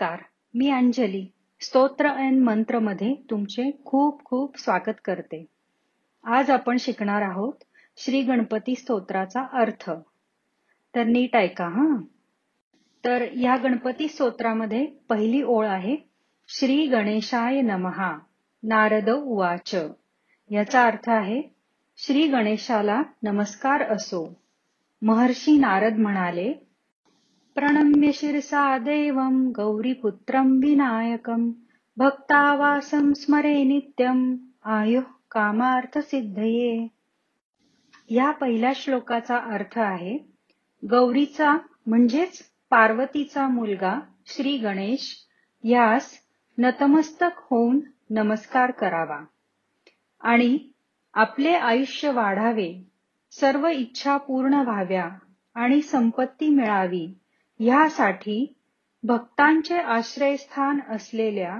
नमस्कार मी अंजली. स्तोत्र अँड मंत्रमध्ये तुमचे खूप खूप स्वागत करते. आज आपण शिकणार आहोत श्री गणपती स्तोत्राचा अर्थ. तर नीट ऐका हा. तर या गणपती स्तोत्रामध्ये पहिली ओळ आहे श्री गणेशाय नमहा नारद उवाच. याचा अर्थ आहे श्री गणेशाला नमस्कार असो. महर्षी नारद म्हणाले प्रणम्य शिरसा देवं गौरीपुत्रं विनायकं। भक्तावासं स्मरे नित्यं आयुः कामार्थसिद्धये। या पहिल्या श्लोकाचा अर्थ आहे गौरीचा म्हणजेच पार्वतीचा मुलगा श्री गणेश यास नतमस्तक होऊन नमस्कार करावा. आणि आपले आयुष्य वाढावे सर्व इच्छा पूर्ण व्हाव्या आणि संपत्ती मिळावी ह्यासाठी भक्तांचे आश्रयस्थान असलेल्या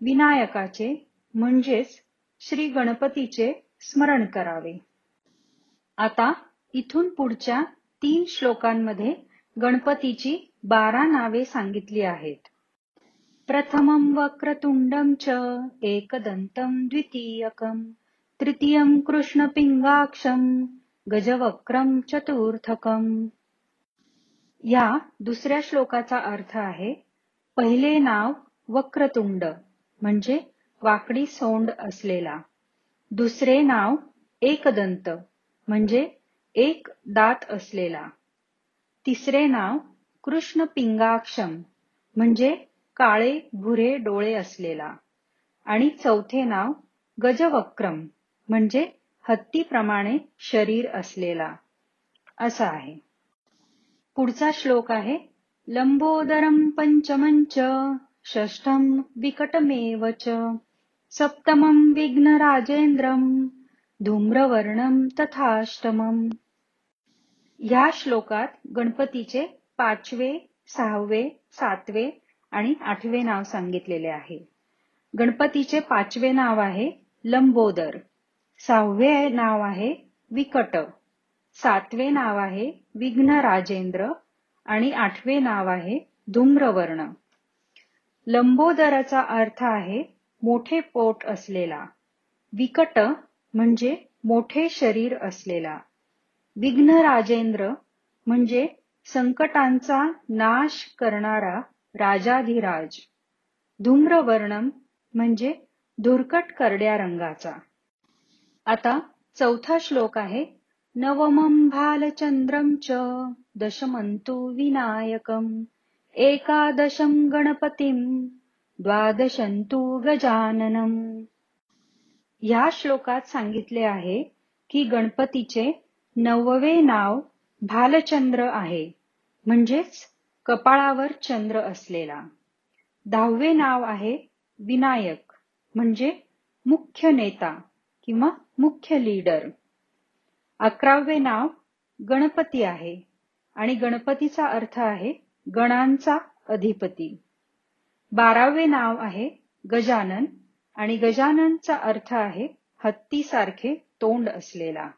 विनायकाचे म्हणजेच श्री गणपतीचे स्मरण करावे. आता इथून पुढच्या तीन श्लोकांमध्ये गणपतीची बारा नावे सांगितली आहेत. प्रथमं वक्रतुंडं च एकदन्तं द्वितीयकं तृतीयं कृष्णपिङ्गाक्षं गजवक्रं चतुर्थकम् या दुसऱ्या श्लोकाचा अर्थ आहे पहिले नाव वक्रतुंड म्हणजे वाकडी सोंड असलेला. दुसरे नाव एकदंत म्हणजे एक दात असलेला. तिसरे नाव कृष्ण पिंगाक्षम म्हणजे काळे भुरे डोळे असलेला. आणि चौथे नाव गजवक्रम म्हणजे हत्तीप्रमाणे शरीर असलेला. असं आहे. पुढचा श्लोक आहे लंबोदरम पंचमंच षष्ठम विकटमेव सप्तमं विघ्नराजेंद्रम धूम्रवर्णम तथाष्टमम. या श्लोकात गणपतीचे पाचवे सहावे सातवे आणि आठवे नाव सांगितलेले आहे. गणपतीचे पाचवे नाव आहे लंबोदर सहावे नाव आहे विकट. सातवे नाव आहे विघ्न राजेंद्र आणि आठवे नाव आहे धूम्रवर्ण. लंबोदराचा अर्थ आहे मोठे पोट असलेला. विकट म्हणजे मोठे शरीर असलेला. विघ्न राजेंद्र म्हणजे संकटांचा नाश करणारा राजाधिराज. धूम्रवर्णम म्हणजे धुरकट करड्या रंगाचा. आता चौथा श्लोक आहे नवमं भालचंद्रं च दशमन्तु विनायकम् एकादशं गणपतीं द्वादशंतु गजाननम. ह्या श्लोकात सांगितले आहे की गणपतीचे नववे नाव भालचंद्र आहे. म्हणजेच कपाळावर चंद्र असलेला. दहावे नाव आहे विनायक म्हणजे मुख्य नेता किंवा मुख्य लीडर अकरावे नाव गणपती आहे. आणि गणपतीचा अर्थ आहे गणांचा अधिपती. बारावे नाव आहे गजानन. आणि गजाननचा अर्थ आहे हत्तीसारखे तोंड असलेला.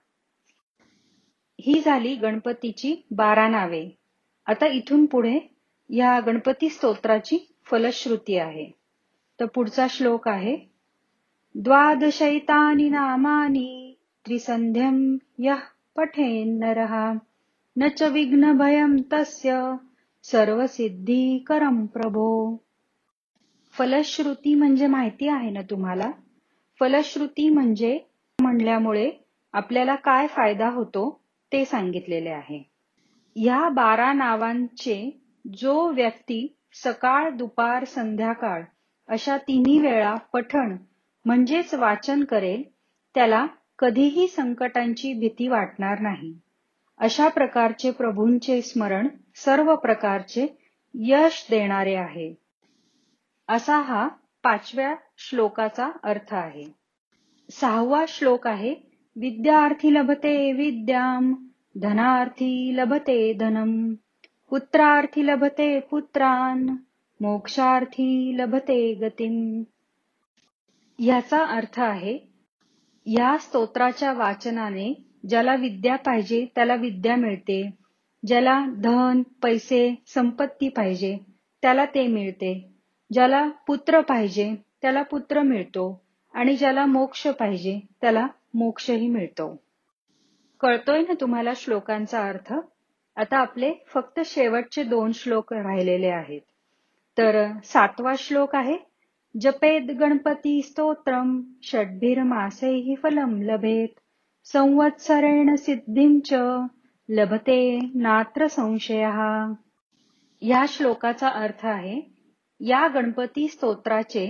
ही झाली गणपतीची बारा नावे. आता इथून पुढे या गणपती स्तोत्राची फलश्रुती आहे. तर पुढचा श्लोक आहे द्वादशैतानी नामानी त्रिसन्ध्यं यः पठेन्नरः। न च विघ्नभयं तस्य सर्वसिद्धीकरं प्रभो। फलश्रुती म्हणजे माहिती आहे ना तुम्हाला? फलश्रुती म्हणजे म्हणल्यामुळे आपल्याला काय फायदा होतो ते सांगितलेले आहे. या बारा नावांचे जो व्यक्ती सकाळ दुपार संध्याकाळ अशा तिन्ही वेळा पठण म्हणजेच वाचन करेल त्याला कधीही संकटांची भीती वाटणार नाही. अशा प्रकारचे प्रभूंचे स्मरण सर्व प्रकारचे यश देणारे आहे. असा हा पाचव्या श्लोकाचा अर्थ आहे. सहावा श्लोक आहे विद्यार्थी लभते विद्याम धनार्थी लभते धनम पुत्रार्थी लभते पुत्रान मोक्षार्थी लभते गतिम याचा अर्थ आहे या स्तोत्राच्या वाचनाने ज्याला विद्या पाहिजे त्याला विद्या मिळते. ज्याला धन पैसे संपत्ती पाहिजे त्याला ते मिळते. ज्याला पुत्र पाहिजे त्याला पुत्र मिळतो. आणि ज्याला मोक्ष पाहिजे त्याला मोक्षही मिळतो. कळतोय ना तुम्हाला श्लोकांचा अर्थ? आता आपले फक्त शेवटचे दोन श्लोक राहिलेले आहेत. तर सातवा श्लोक आहे जपेद गणपती स्तोत्रम षड्भिर मासैहि फलम लभेत। संवत्सरेण सिद्धिं च लभते नात्र संशय। या श्लोकाचा अर्थ आहे या गणपती स्तोत्राचे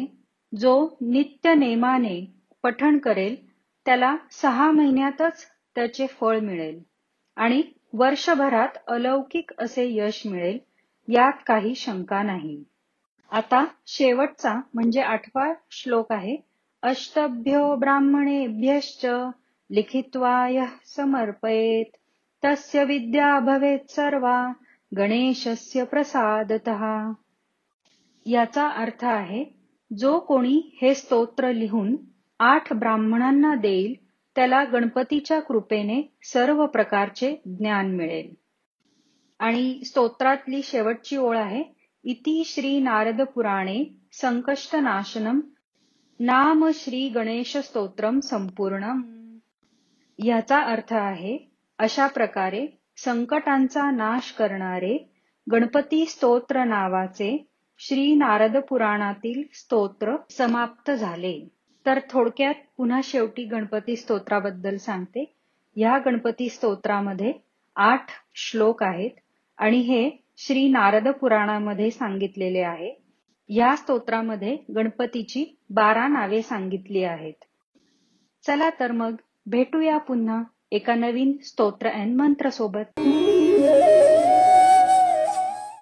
जो नित्य नेमाने पठण करेल त्याला सहा महिन्यातच त्याचे फळ मिळेल आणि वर्षभरात अलौकिक असे यश मिळेल यात काही शंका नाही। आता शेवटचा म्हणजे आठवा श्लोक आहे. अष्टभ्यो ब्राह्मणेभ्यश्च लिखित्वा समर्पयेत. तस्य विद्या भवेत सर्वा गणेशस्य प्रसादतः. याचा अर्थ आहे जो कोणी हे स्तोत्र लिहून आठ ब्राह्मणांना देईल त्याला गणपतीच्या कृपेने सर्व प्रकारचे ज्ञान मिळेल. आणि स्तोत्रातली शेवटची ओळ आहे इति श्री नारद पुराणे संकष्ट नाशनम नाम श्री गणेश स्तोत्रम संपूर्ण याचा अर्थ आहे अशा प्रकारे संकटांचा नाश करणारे गणपती स्तोत्र नावाचे श्री नारद पुराणातील स्तोत्र समाप्त झाले. तर थोडक्यात पुन्हा शेवटी गणपती स्तोत्राबद्दल सांगते. या गणपती स्तोत्रामध्ये आठ श्लोक आहेत आणि हे श्री नारद पुराणामध्ये सांगितलेले आहे. या स्तोत्रामध्ये गणपतीची बारा नावे सांगितली आहेत. चला तर मग भेटूया पुन्हा एका नवीन स्तोत्र अँड मंत्र सोबत.